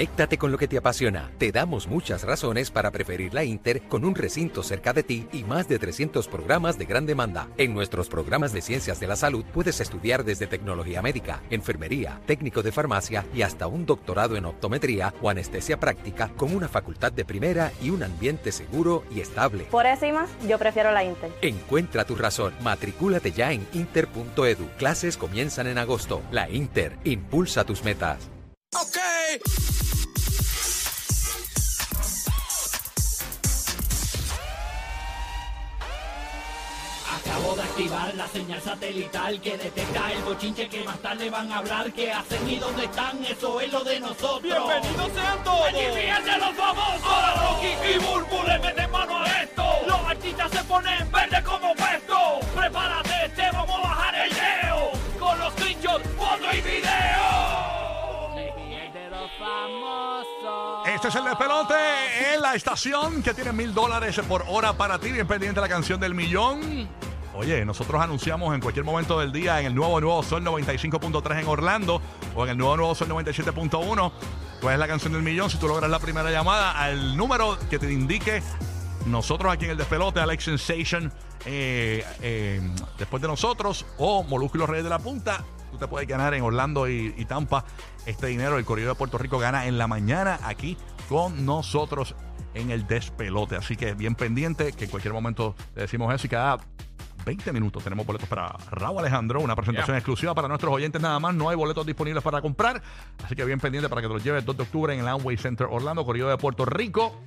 Conéctate con lo que te apasiona. Te damos muchas razones para preferir la Inter con un recinto cerca de ti y más de 300 programas de gran demanda. En nuestros programas de ciencias de la salud puedes estudiar desde tecnología médica, enfermería, técnico de farmacia y hasta un doctorado en optometría o anestesia práctica con una facultad de primera y un ambiente seguro y estable. Por eso y más, yo prefiero la Inter. Encuentra tu razón. Matricúlate ya en inter.edu. Clases comienzan en agosto. La Inter impulsa tus metas. Ok. Acabo de activar la señal satelital que detecta el bochinche que más tarde van a hablar. ¿Qué hacen y dónde están? Eso es lo de nosotros. Bienvenidos sean todos. ¡Allí fíjense los famosos! Ahora Rocky y Burbu le meten mano a esto. Los artistas se ponen verde como puesto. Prepárate, te vamos a bajar el leo. Con los screenshots, foto y video. de los famosos. Este es el despelote en la estación que tiene mil dólares por hora para ti. Bien pendiente de la canción del millón. Oye, nosotros anunciamos en cualquier momento del día en el nuevo Nuevo Sol 95.3 en Orlando o en el nuevo Nuevo Sol 97.1 cuál es la canción del millón. Si tú logras la primera llamada al número que te indique nosotros aquí en el despelote, Alex Sensation, eh, eh, después de nosotros o Molúsculos Reyes de la Punta, tú te puedes ganar en Orlando y, y Tampa este dinero. El Correo de Puerto Rico gana en la mañana aquí con nosotros en el despelote. Así que bien pendiente que en cualquier momento le decimos eso y 20 minutos tenemos boletos para Raúl Alejandro, una presentación exclusiva para nuestros oyentes nada más. No hay boletos disponibles para comprar, así que bien pendiente para que te los lleves el 2 de octubre en el Amway Center Orlando, Correo de Puerto Rico.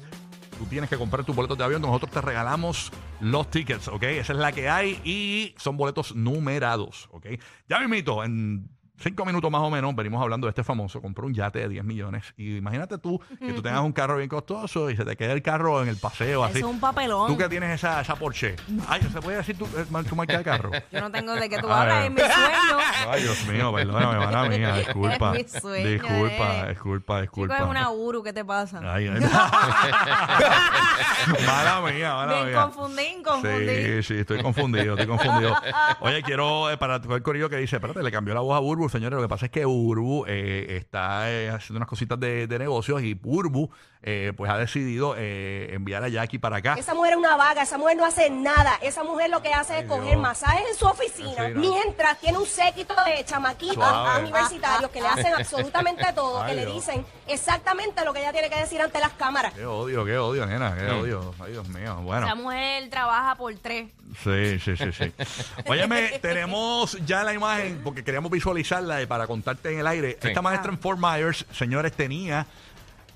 Tú tienes que comprar tus boletos de avión, nosotros te regalamos los tickets, ¿ok? Esa es la que hay y son boletos numerados, ¿ok? Ya mismito, en cinco minutos más o menos, venimos hablando de este famoso, compró un yate de 10 millones y imagínate tú que tú tengas un carro bien costoso y se te quede el carro en el paseo así. Eso es un papelón. Tú que tienes esa, esa Porsche. Ay, ¿se puede decir tu, eh, tu marca de carro? Yo no tengo de que tú hablas en mi sueño. Ay, Dios mío, perdóname, mala mía, disculpa. Es mi sueño, disculpa, eh. disculpa, disculpa. Chico, es una Uru, ¿qué te pasa? Ay, ay. mala mía, mala mía. confundí, confundí. Sí, sí, estoy confundido, estoy confundido. Oye, quiero, eh, para el corillo que dice, espérate, le cambió la voz a Burbu, señores, lo que pasa es que Burbu eh, está eh, haciendo unas cositas de, de negocios y Burbu, eh, pues ha decidido eh, enviar a Jackie para acá. Esa mujer es una vaga, esa mujer no hace nada. Esa mujer lo que hace es coger Dios. masajes en su oficina, Sí, mientras tiene un séquito de chamaquitos Suave. universitarios que le hacen absolutamente todo, Ay, que le dicen exactamente lo que ella tiene que decir ante las cámaras. Qué odio, qué odio, nena, qué odio. Ay, Dios mío. Bueno. Esa mujer trabaja por tres. Sí, sí, sí, sí. Óyeme, tenemos ya la imagen, porque queríamos visualizarla y para contarte en el aire. Sí. Esta maestra en Fort Myers, señores, tenía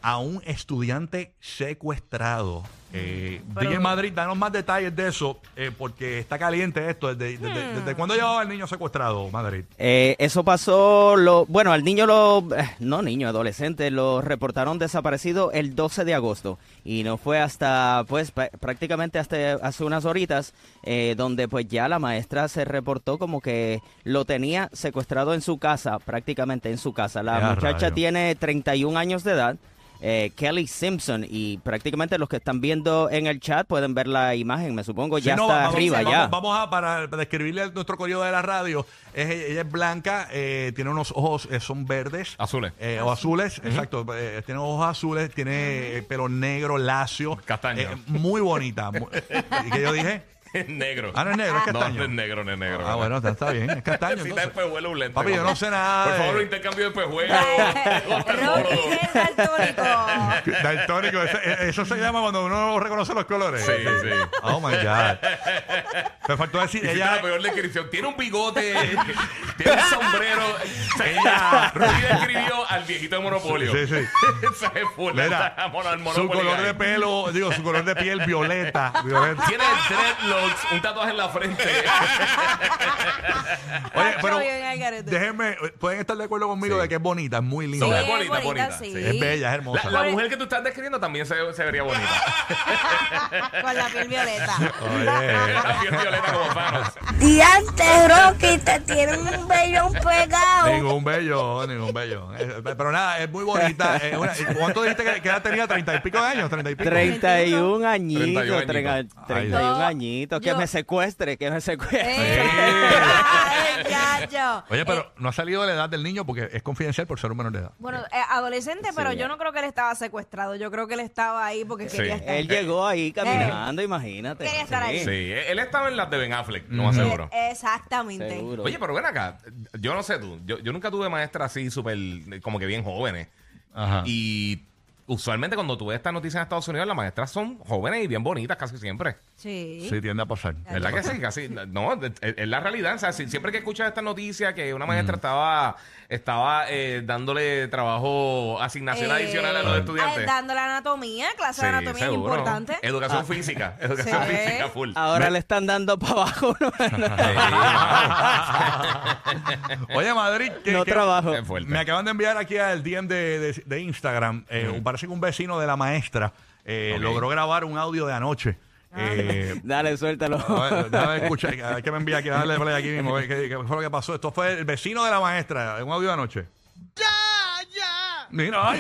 a un estudiante secuestrado. Eh, Pero- DJ Madrid, danos más detalles de eso, eh, porque está caliente esto. ¿Desde, desde, desde cuándo llevaba el niño secuestrado, Madrid? Eh, eso pasó, lo, bueno, al niño lo, eh, no niño, adolescente, lo reportaron desaparecido el 12 de agosto y no fue hasta, pues, pa- prácticamente hasta hace unas horitas, eh, donde pues ya la maestra se reportó como que lo tenía secuestrado en su casa, prácticamente en su casa. La Ya, muchacha rayo. tiene 31 años de edad. Eh, Kelly Simpson y prácticamente los que están viendo en el chat pueden ver la imagen, me supongo, ya Sí, no, está vamos, arriba vamos, ya. Vamos a para describirle a nuestro corrido de la radio. Es, ella es blanca, eh, tiene unos ojos, eh, son verdes. Azules. Eh, o azules, exacto. eh, tiene ojos azules, tiene pelo negro, lacio. Castaño. Eh, muy bonita. ¿Y qué yo dije? Es negro. Ah, no es negro, es No, castaño. no es negro, no es negro. Ah, bueno, está, está bien, es castaño. Si entonces. después huele un lente. Papi, yo no sé nada Por de- favor, intercambio de espejuelo. Rocky es daltónico. Daltónico, eso, eso se llama cuando uno reconoce los colores. Sí, sí. Oh my God. Me faltó decir, ella. la peor descripción. Tiene un bigote, tiene un sombrero. Ella, Rudy describió al viejito de Monopolio. Sí, sí. Se fue Mira, al su color de pelo, digo, su color de piel violeta. violeta. Tiene dreadlocks, un tatuaje en la frente. Oye, pero déjenme, pueden estar de acuerdo conmigo Sí. de que es bonita, es muy linda. Es bonita, bonita, bonita. sí. sí. Es bella, es La, hermosa. la mujer que que tú estás describiendo también se, se vería bonita. Con la piel violeta. Oye. La piel violeta como Thanos. Diante, Rocky, te tienen un vellón pegado. Ningún bello, ningún bello. Eh, Pero nada, es muy bonita. Eh, una- ¿Cuánto dijiste que, que edad tenía? ¿Treinta y pico de años? ¿Treinta y pico? 31 añitos, 31 treinta- añitos. 31 Ay. Que Yo- me secuestre, que me secuestre. Eh, ay, chacho. Oye, pero Eh, no ha salido de la edad del niño porque es confidencial por ser un menor de edad. bueno, eh, adolescente, pero yo no creo que él estaba secuestrado. Yo creo que él estaba ahí porque Sí. quería estar. Él llegó ahí caminando, imagínate. Quería estar ahí. Sí, él estaba en las de Ben Affleck, no más seguro. Eh, Exactamente. Seguro. Oye, pero ven acá, yo no sé tú, yo, yo nunca tuve maestras así súper, como que bien jóvenes. Ajá. Y usualmente cuando tú ves estas noticias en Estados Unidos, las maestras son jóvenes y bien bonitas casi siempre. Sí. Sí, tiende a pasar. ¿Verdad que sí? Casi, no, es, es la realidad. O sea, si- siempre que escuchas esta noticia que una maestra estaba, estaba eh, dándole trabajo, asignación Eh, adicional a los ay, estudiantes. Dando la anatomía, clase de Sí, anatomía es seguro. importante. Educación física, educación Sí. física full. Ahora le están dando para abajo. ¿no? Oye, Madrid, que, no que- trabajo. Fuerte. me acaban de enviar aquí al DM de, de- de Instagram. eh, Parece que un vecino de la maestra eh, Ok. logró grabar un audio de anoche. Eh, Dale, suéltalo. a ver, déjame escuchar, a ver qué me envía aquí, darle play aquí mismo. ¿Qué, qué fue lo que pasó? Esto fue el vecino de la maestra, un audio de anoche. ¡Ya, ya! Mira, ay,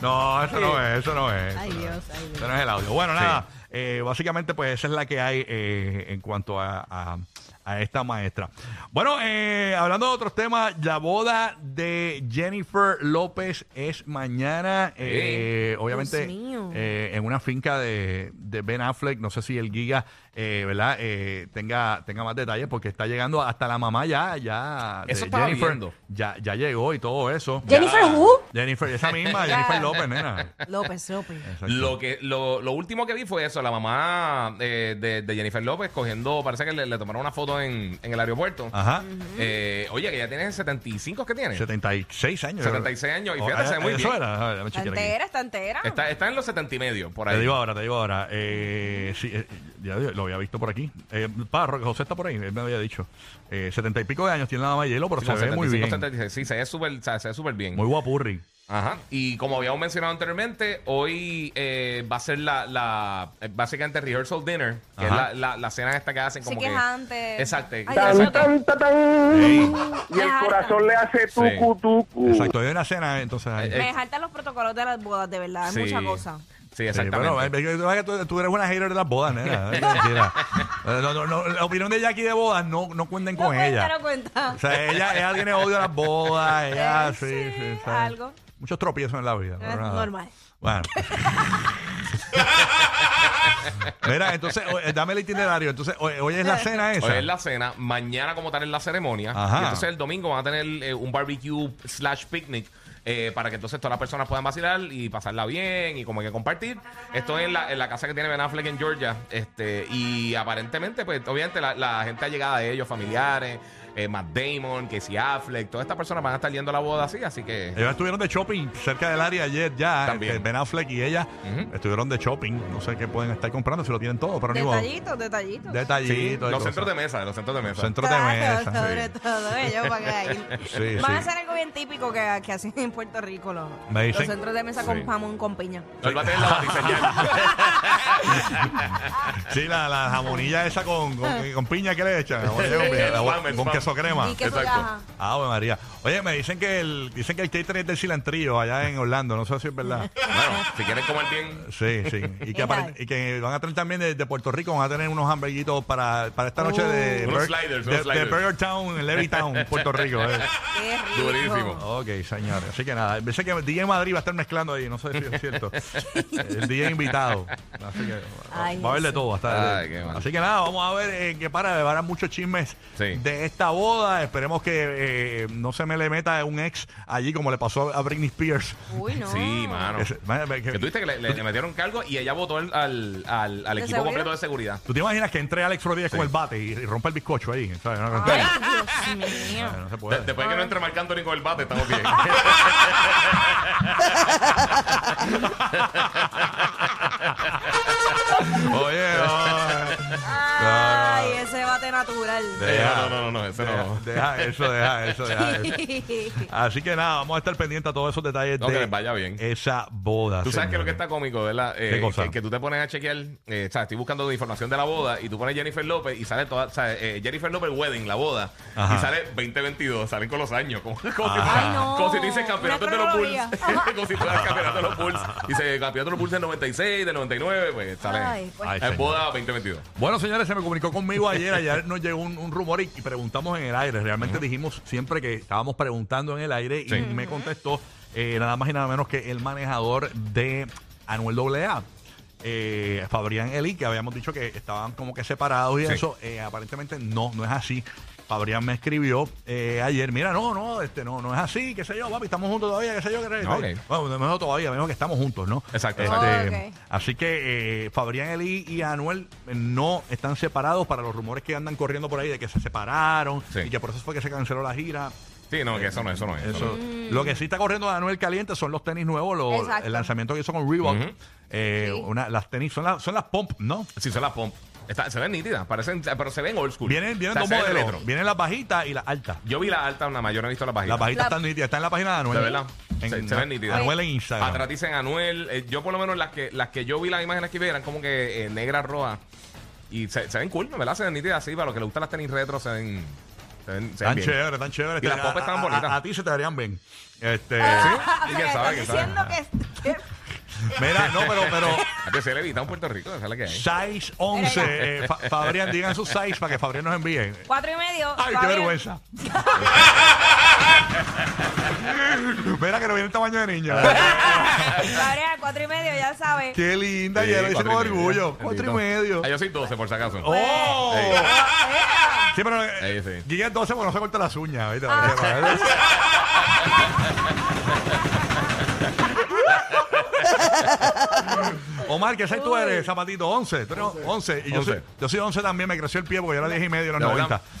No, eso no es, eso no es. Ay, eso. Dios, ay, Dios. Ese no es el audio. Bueno, nada, eh, básicamente pues esa es la que hay eh, en cuanto a, a- a esta maestra. Bueno, eh, hablando de otros temas, la boda de Jennifer López es mañana, eh, obviamente Dios mío. eh, en una finca de, de Ben Affleck, no sé si el Giga, eh, ¿verdad? Eh, tenga, tenga más detalles porque está llegando hasta la mamá ya, ya. de Eso estaba Jennifer, viendo. ya, ya llegó y todo eso. Jennifer Who? Jennifer, esa misma, Jennifer López, nena. López, López. Exacto. Lo que lo, lo último que vi fue eso, la mamá eh, de, de Jennifer López cogiendo, parece que le, le tomaron una foto en, en el aeropuerto. Ajá. Eh, oye, que ya tiene 75 que tiene. 76 años. 76 años, y Oh, fíjate, eh, se ve muy eso bien. era, a ver, Está entera, está entera. Está, está en los 70 y medio, por ahí. Te digo ahora, te digo ahora. Eh, sí, eh, ya lo había visto por aquí. Eh, Parro, que José está por ahí, él me había dicho. Eh, 70 y pico de años tiene la mamá hielo, pero Sí, se como ve muy 75, bien. 76. Sí, se ve súper o sea, se ve súper bien. Muy guapurri. Ajá. Y como habíamos mencionado anteriormente, hoy eh, va a ser la, la eh, básicamente rehearsal dinner, que Ajá. es la, la, la cena esta que hacen Sí, como que que... es antes. Exacto. Ay, Exacto. Dios, Tan, tan, tan. Ey, Y el corazón le hace tucu, tucu. exacto, hay una cena, entonces. ahí. Eh, Me faltan los protocolos de las bodas, de verdad. Es Sí. mucha cosa. Sí, Sí, exactamente. pero, eh, tú, sabes que tú- eres una hater de las bodas, nena. Eh, mentira. Eh, no, no, no, la opinión de Jackie de bodas, no, no cuenten No con cuenta, ella. no cuenta. O sea, ella, ella tiene odio a las bodas, ella, Eh, sí, sí, sí, ¿sabes? algo. Muchos tropiezos en la vida. Es normal. Bueno. Mira, entonces, o- dame el itinerario. Entonces, hoy, hoy es la cena esa. Hoy es la cena, mañana como tal es la ceremonia. Ajá. Y entonces el domingo van a tener eh, un barbecue slash picnic eh, para que entonces todas las personas puedan vacilar y pasarla bien y como que compartir. Esto es en la, casa que tiene Ben Affleck en Georgia. Este, y aparentemente, pues obviamente la, la gente ha llegado de ellos, familiares, eh, Matt Damon, Casey Affleck, todas estas personas van a estar yendo a la boda así, así que... Ellos estuvieron de shopping cerca del área ayer ya. También. este, Ben Affleck y ella estuvieron de shopping. No sé qué pueden estar comprando, si lo tienen todo, pero ni modo. Detallitos, detallitos. Detallitos. los cosas. centros de mesa, los centros de mesa. Centros de Claro, mesa. Sobre sí. todo ellos van a ir. Sí, Van a hacer algo bien típico que, que hacen en Puerto Rico los, Me dicen- los centros de mesa Sí. con jamón con piña. Él va a tener la batiseñal. Sí, la, la jamonilla esa con, con, con piña que le echan. jamonilla con, piña, la- Spam, con. Queso crema. Y queso exacto. Ah, Ave María. Oye, me dicen que el, dicen que el catering es del cilantrillo allá en Orlando. No sé si es verdad. bueno, si quieren comer bien... Sí, sí. Y que, Es apare- ahí. y que van a tener también de, de Puerto Rico, van a tener unos hamburguitos para, para esta noche de, Unos Bur- sliders, de, unos de sliders. Burger Town, en Levittown, Puerto Rico. eh. Qué rico. Durísimo. Ok, señores. Así que nada, pensé que DJ Madrid va a estar mezclando ahí, no sé si es cierto. El DJ invitado. Así que Ay, va a haber de Jesús. todo. Ay, qué mal. Así que nada, vamos a ver en qué para. Habrá muchos chismes Sí. de esta boda. Esperemos que eh, no se me le meta un ex allí como le pasó a Britney Spears. Uy, no. Sí, mano. Que- Que tú viste que le, le- le metieron cargo y ella votó el- al, al, al ¿De equipo seguridad? completo de seguridad. ¿Tú te imaginas que entre Alex Rodríguez Sí. con el bate y, y rompa el bizcocho ahí? ¿sabes? No, Ay, Dios mío. no se De- puede. después de que no entre Marc Anthony con el bate, estamos bien. Oye, no. Natural. Deja. No, no, no, no, ese Deja, no. deja eso, deja eso, deja eso. Así que nada, vamos a estar pendientes a todos esos detalles No, de que les vaya bien. esa boda. Tú sabes que lo que está cómico, ¿verdad? Eh, ¿Qué cosa? Que, que tú te pones a chequear, eh, o sea, estoy buscando información de la boda y tú pones Jennifer López y sale toda, o sea, eh, Jennifer López Wedding, la boda, Ajá. y sale 2022, salen con los años, como, como si, Ay, no, como si tú dices campeonato de los Bulls, como si fuera campeonato de los Bulls, dice campeonato de los Bulls del 96, del 99, pues sale Ay, pues. Ay, boda 2022. Bueno, señores, se me comunicó conmigo ayer. Ayer nos llegó un, un rumor y, y preguntamos en el aire. Realmente dijimos siempre que estábamos preguntando en el aire y me contestó eh, nada más y nada menos que el manejador de Anuel AA. Eh, Fabrián Eli, que habíamos dicho que estaban como que separados y Sí. eso, eh, aparentemente no, no es así. Fabrián me escribió eh, ayer, mira, no, no, este, no, no es así, qué sé yo, papi, estamos juntos todavía, qué sé yo, qué sé yo. Bueno, no todavía, me dijo que estamos juntos, ¿no? Exacto, Este. Oh, ok. Así que eh, Fabrián Eli y Anuel eh, no están separados para los rumores que andan corriendo por ahí de que se separaron Sí. y que por eso fue que se canceló la gira. Sí, no, que eso no, eso no es. Eso, Eso, no. Lo que sí está corriendo de Anuel caliente son los tenis nuevos, los- el lanzamiento que hizo con Reebok. Eh, Sí. una- las tenis son, las son las Pump, ¿no? Sí, son las pump. Está- se ven nítidas, parecen, pero se ven old school. Vienen, vienen O sea, dos se ven modelos. retro. Vienen las bajitas y las altas. Yo vi la alta, nada más, yo no he visto la bajita. Las bajitas La- están nítidas, están en la página de Anuel. De verdad. En- Se- se ven nítidas. Anuel en Instagram. Atrás dicen Anuel. eh, yo por lo menos las que las que yo vi las imágenes que vi eran como que eh, negras, rojas. Y se, se ven cool, ¿verdad? Se ven nítidas así. Para los que les gustan las tenis retro, se ven, se ven, se ven Están bien. chéveres, están chéveres. Y las A- Pump están a- a- bonitas. A, ti se te verían bien. Este, ¿Y quién Me sabe? estás ¿Quién sabe? diciendo que, que- Mira, no, pero, pero A ti se le evita en Puerto Rico, esa es la que hay. 6, 11. eh, Fa- Fabrián, digan sus 6 para que Fabrián nos envíe. cuatro y medio. Ay, qué Fabián. vergüenza. Mira que no viene el tamaño de niña. Fabián, cuatro y medio, ya sabes. Qué linda, Sí, ya lo hice con y orgullo. Cuatro y medio. Ah, yo soy 12, por si acaso. ¡Oh! Sí, pero Ey, sí. Guilla es 12 porque no se corta las uñas. ¿viste? Omar, ¿qué size tú eres, zapatito? 11. Tú eres 11. Y yo soy, 11. yo soy 11 también. Me creció el pie porque yo era 10 y medio en los ¿De 90.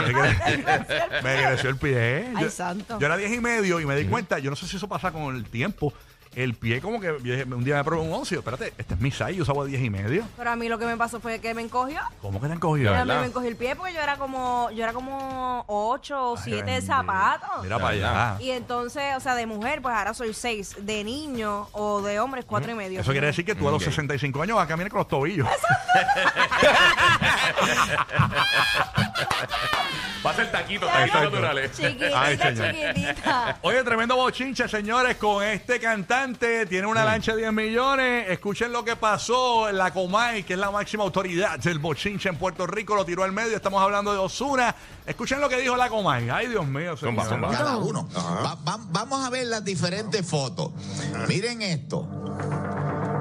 me, cre- me creció el pie. Ay, Yo- santo. Yo era 10 y medio y me di cuenta, yo no sé si eso pasa con el tiempo. El pie, como que yo dije, un día me probé un 11. y yo, Espérate, este es mi size. Yo usaba 10 y medio. Pero a mí lo que me pasó fue que me encogió. ¿Cómo que te? De A mí me encogió el pie porque yo era como, yo era como 8 o Ay, 7 bendito. zapatos. Mira De para allá. Y entonces, o sea, de mujer, pues ahora soy 6. De niño o de hombre, cuatro y medio. Eso quiere decir que tú a los Ok. 65 años vas a caminar con los tobillos. Va a ser taquito, taquitos no. naturales. Chiquitita, Ay, señor. chiquitita. Oye, tremendo bochinche, señores, con este cantante. Tiene una lancha de 10 millones. Escuchen lo que pasó en la Comay, que es la máxima autoridad del bochinche en Puerto Rico. Lo tiró al medio. Estamos hablando de Osuna. Escuchen lo que dijo la Comay. Ay, Dios mío. Zumba, zumba. cada uno. Va- va- vamos a ver las diferentes fotos. Miren esto.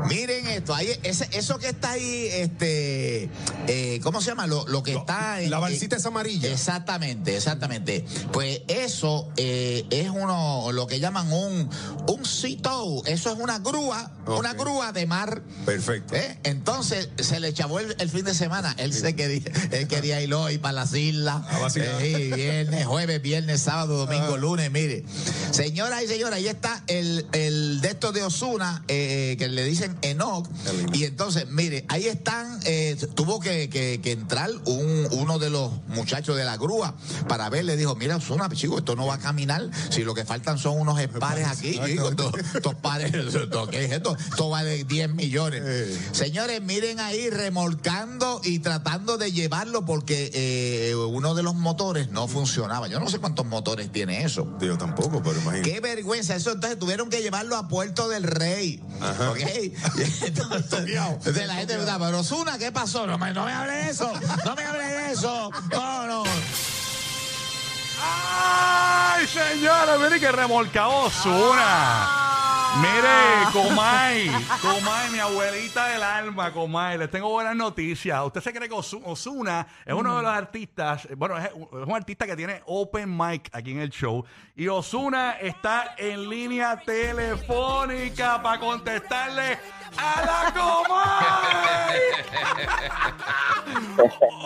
Miren esto, ahí, ese, eso que está ahí, este, eh, ¿cómo se llama? Lo, lo que está en, la balsita en- es amarilla. Exactamente, exactamente. Pues eso eh, es uno, lo que llaman un, un sea-tow. Eso es una grúa, una grúa de mar. Perfecto. ¿Eh? Entonces se le chavó el, el fin de semana. Él se quería, él quería ir hoy para las islas. Eh, viernes, jueves, viernes, sábado, domingo, lunes. Mire, señoras y señores, ahí está el, el de estos de Osuna que le dicen Enoch. Y entonces, mire, ahí están. eh, tuvo que, que- que entrar un, uno de los muchachos de la grúa para ver. Le dijo: Mira, Osuna, chico, esto no va a caminar. Si lo que faltan son unos pares aquí. Estos, pares, esto, ¿qué es esto? Esto vale 10 millones. Señores, miren ahí remolcando y tratando de llevarlo porque eh, uno de los motores no funcionaba. Yo no sé cuántos motores tiene eso. Yo tampoco, pero imagínate. Qué vergüenza eso. Entonces tuvieron que llevarlo a Puerto del Rey. Ajá. Entonces, la gente preguntaba, pero Osuna, ¿qué pasó? No me, no me hable de eso. No me hable de eso. No, no. ¡Ay, señores! Miren que remolcado Osuna. Mire, Comay, Comay, mi abuelita del alma, Comay, les tengo buenas noticias. ¿Usted se cree que Osu- Osuna es uno de los artistas, eh, bueno, es, es un artista que tiene open mic aquí en el show y Osuna está en línea telefónica para contestarle a la Comay?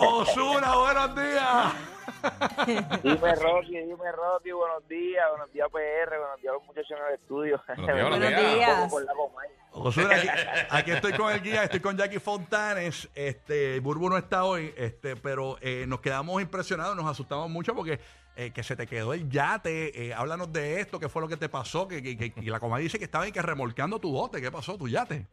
Osuna, buenos días. Dime Rocky, dime Rocky, buenos días, buenos días PR, buenos días a los muchachos en el estudio. Buenos días, buenos días. aquí, aquí estoy con el guía, estoy con Jackie Fontanes. Este, Burbu no está hoy, este, pero eh, nos quedamos impresionados, nos asustamos mucho porque eh, que se te quedó el yate. Eh, háblanos de esto, qué fue lo que te pasó. Que, que- que- y la coma dice que estaba ahí que remolcando tu bote. ¿Qué pasó, tu yate?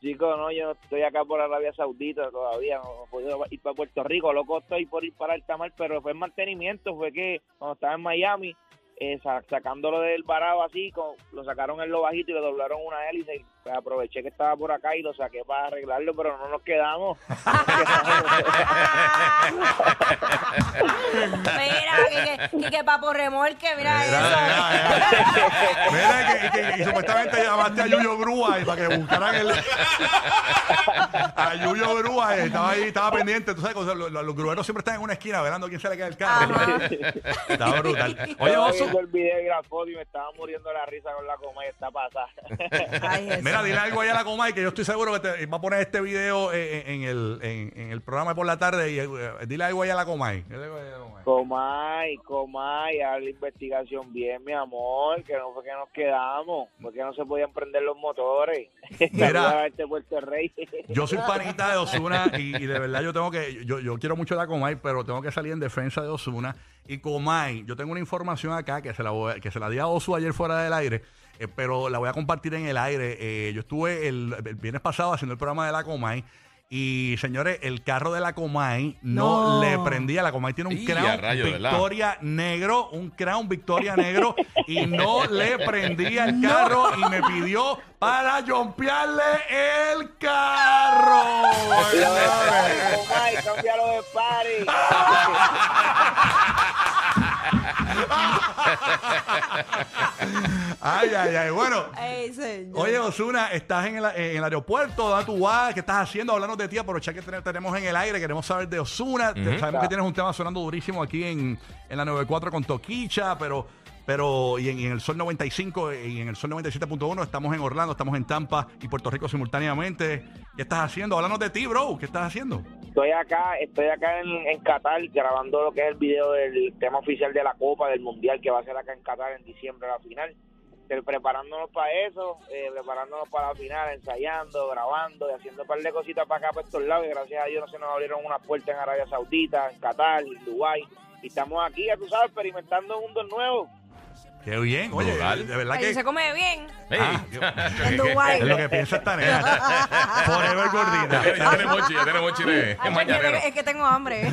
Chicos, no, yo estoy acá por Arabia Saudita todavía, no he podido ir para Puerto Rico, loco estoy por ir para Altamar, pero fue en mantenimiento, fue que cuando estaba en Miami, eh, sa- sacándolo del varado así, lo sacaron en lo bajito y le doblaron una hélice aproveché que estaba por acá y lo saqué para arreglarlo, pero no nos quedamos. Mira, que, que, papo remolque, mira, Mira, eso. mira, mira. Mira, que, que- y supuestamente llamaste a Yuyo Grúa y para que buscaran el. a Yuyo Grúa eh, estaba ahí, estaba pendiente. Tú sabes, los, los- los grueros siempre están en una esquina velando quién se le cae el carro. Ajá. Estaba brutal. Oye, Oso, viendo el video y la foto y me estaba muriendo la risa con la coma y está pasada. Ay, Jesús. Mira, dile algo ahí a la Comay que yo estoy seguro que te va a poner este video eh, en, en el, en, en el programa por la tarde y eh, dile algo ahí a la Comay. Comay. Comay, haz la investigación bien, mi amor, que no fue que nos quedamos, porque no se podían prender los motores. Mira. Este Puerto Rey. Yo soy panita de Osuna y, y de verdad yo tengo que, yo, yo quiero mucho a la Comay, pero tengo que salir en defensa de Osuna. Y Comay, yo tengo una información acá que se la, que se la di a Osu ayer fuera del aire, eh, pero la voy a compartir en el aire. Eh, yo estuve el, el viernes pasado haciendo el programa de la Comay. Y señores, el carro de la Comay no, No. le prendía. La Comay tiene un Y Crown rayo, ¿verdad? Victoria negro, un Crown Victoria negro, y no le prendía el carro y me pidió para jompearle el carro. Comay, cámbialo de party. Ay, ay, ay. Bueno. Ay, señor. Oye, Osuna, estás en el, en el aeropuerto, ¿dónde tú vas? ¿Qué estás haciendo? Háblanos de ti, aprovechar que te- tenemos en el aire, queremos saber de Osuna. Sabemos que tienes un tema sonando durísimo aquí en, en la 94 con Toquicha, pero, pero y en, y en el Sol 95 y en el Sol 97.1 estamos en Orlando, estamos en Tampa y Puerto Rico simultáneamente. ¿Qué estás haciendo? Háblanos de ti, bro. ¿Qué estás haciendo? Estoy acá, estoy acá en, en Qatar grabando lo que es el video del tema oficial de la Copa del Mundial que va a ser acá en Qatar en diciembre la final. Preparándonos para eso, eh, preparándonos para la final, ensayando, grabando y haciendo un par de cositas para acá, para estos lados. Y gracias a Dios no se nos abrieron unas puertas en Arabia Saudita, en Qatar, en Dubái. Y estamos aquí, ya tú sabes, experimentando mundos nuevos. Qué bien. Oye, Brutal. de verdad que... se come bien. Ey. Ah, En Dubái. Es lo que piensa esta nena. Forever gordita. Ya, ya tenemos chi, ya tenemos chi de Ay, de porque mañanero. es que tengo hambre.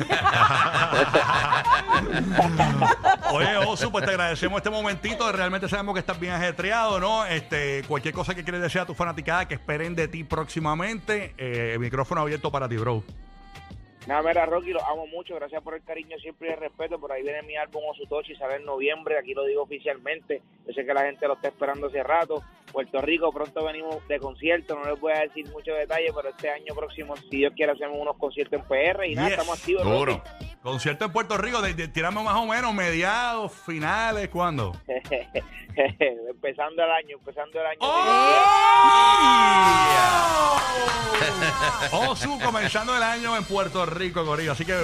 Oye, Osu, pues te agradecemos este momentito. Realmente sabemos que estás bien ajetreado, ¿no? Este, cualquier cosa que quieres decir a tu fanaticada que esperen de ti próximamente, eh, el micrófono abierto para ti, bro. Nada, mira, Rocky, los amo mucho. Gracias por el cariño siempre y el respeto. Por ahí viene mi álbum Osutochi, sale en noviembre. Aquí lo digo oficialmente. Yo sé que la gente lo está esperando hace rato. Puerto Rico, pronto venimos de concierto. No les voy a decir muchos detalles, pero este año próximo, si Dios quiere, hacemos unos conciertos en PR. Y nada, Yes. estamos activos. Duro. Concierto en Puerto Rico, de, de- tirame más o menos, mediados, finales, ¿cuándo? Rocky. empezando el año, empezando el año. Osu comenzando el año en Puerto Rico, Corillo. Así que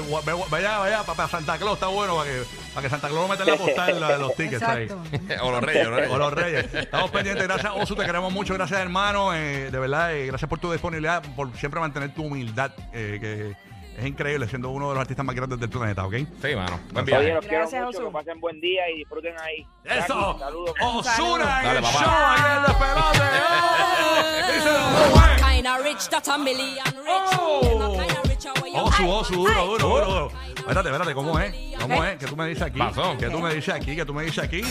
vaya, vaya, para Santa Claus está bueno para que, para que Santa Claus no meta en la postal la- los tickets ahí. O los reyes, los reyes. O los Reyes. Estamos pendientes. Gracias, Osu. Te queremos mucho. Gracias, hermano. Eh, de verdad, eh, gracias por tu disponibilidad, por siempre mantener tu humildad, eh, que es increíble siendo uno de los artistas más grandes del planeta, ¿ok? Sí, mano. Buen Oye, viaje. los quiero Gracias, mucho. Osu. Que pasen buen día y disfruten ahí. ¡Eso! Jackie, Saludos. Osuna en Dale, el papá. show, ahí en el despelote. ¡Eh! Díselo, Rubén. Kinda rich, that a million rich. Oh. Kinda rich, how you Osu, Osu, duro, duro, duro, duro. Espérate, espérate, ¿cómo es? ¿Cómo es? ¿Qué tú me dices aquí? Pasó. ¿Qué tú me dices aquí? ¿Qué tú me dices aquí?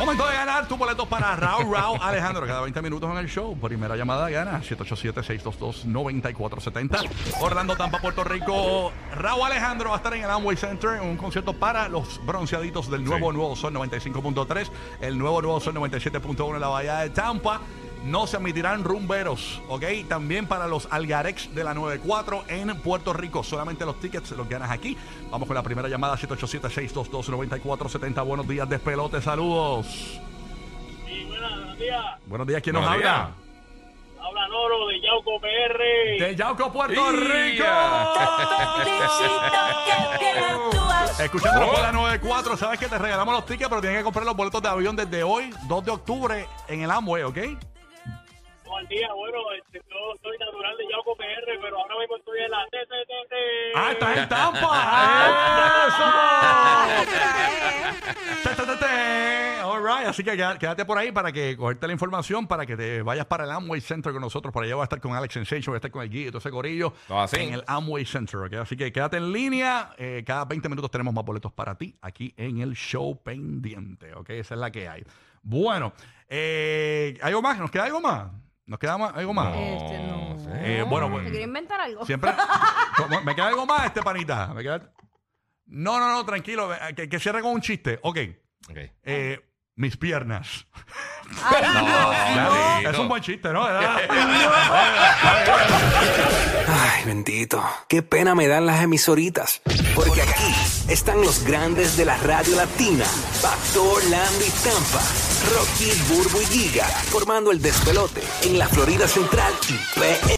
Momento de ganar tus boletos para Raúl Raúl Alejandro. Cada 20 minutos en el show. Primera llamada gana 787-622-9470. Orlando, Tampa, Puerto Rico. Raúl Alejandro va a estar en el Amway Center en un concierto para los bronceaditos del nuevo Sí. Nuevo Sol 95.3. El nuevo Nuevo Sol 97.1 en la Bahía de Tampa. No se admitirán rumberos, ¿ok? También para los Algarex de la 94 en Puerto Rico. Solamente los tickets los ganas aquí. Vamos con la primera llamada, 787-622-9470. Buenos días, despelote, saludos. buenos días. Buenos días, ¿quién nos Buenos habla? días. Habla Noro de Yauco PR. De Yauco, Puerto Rico. Escuchando por la 94, sabes que te regalamos los tickets, pero tienes que comprar los boletos de avión desde hoy, 2 de octubre, en el Amway, ¿ok? No, al día, bueno, este, yo soy natural de Yauco PR, pero ahora mismo estoy en la TTTT. ¡Ah, estás en Tampa! ¡Eso! Te, te, te, te. All right, así que quédate por ahí para que cogerte la información para que te vayas para el Amway Center con nosotros. Por allá voy a estar con Alex Sensation, voy a estar con el Guía y todo ese corillo Todo así. en el Amway Center. ¿ok? Así que quédate en línea. eh, cada 20 minutos tenemos más boletos para ti aquí en el show pendiente. ¿ok? Esa es la que hay. Bueno, eh, ¿algo más? ¿Nos queda algo más? ¿Nos queda más- algo más? Este, no. Eh, bueno, bueno. ¿Te quiere inventar algo? Siempre. ¿Cómo? ¿Me queda algo más, este panita? ¿Me queda- No, no, no, tranquilo. eh, Que, que cierre con un chiste. Ok. Ok. Eh, mis piernas. Ay, No, Es un buen chiste, ¿no? Ay, bendito. Qué pena me dan las emisoritas. Porque aquí están los grandes de la radio latina. Pastor, Landy, Tampa. Rocky, Burbu y Giga. Formando el despelote en la Florida Central y PE.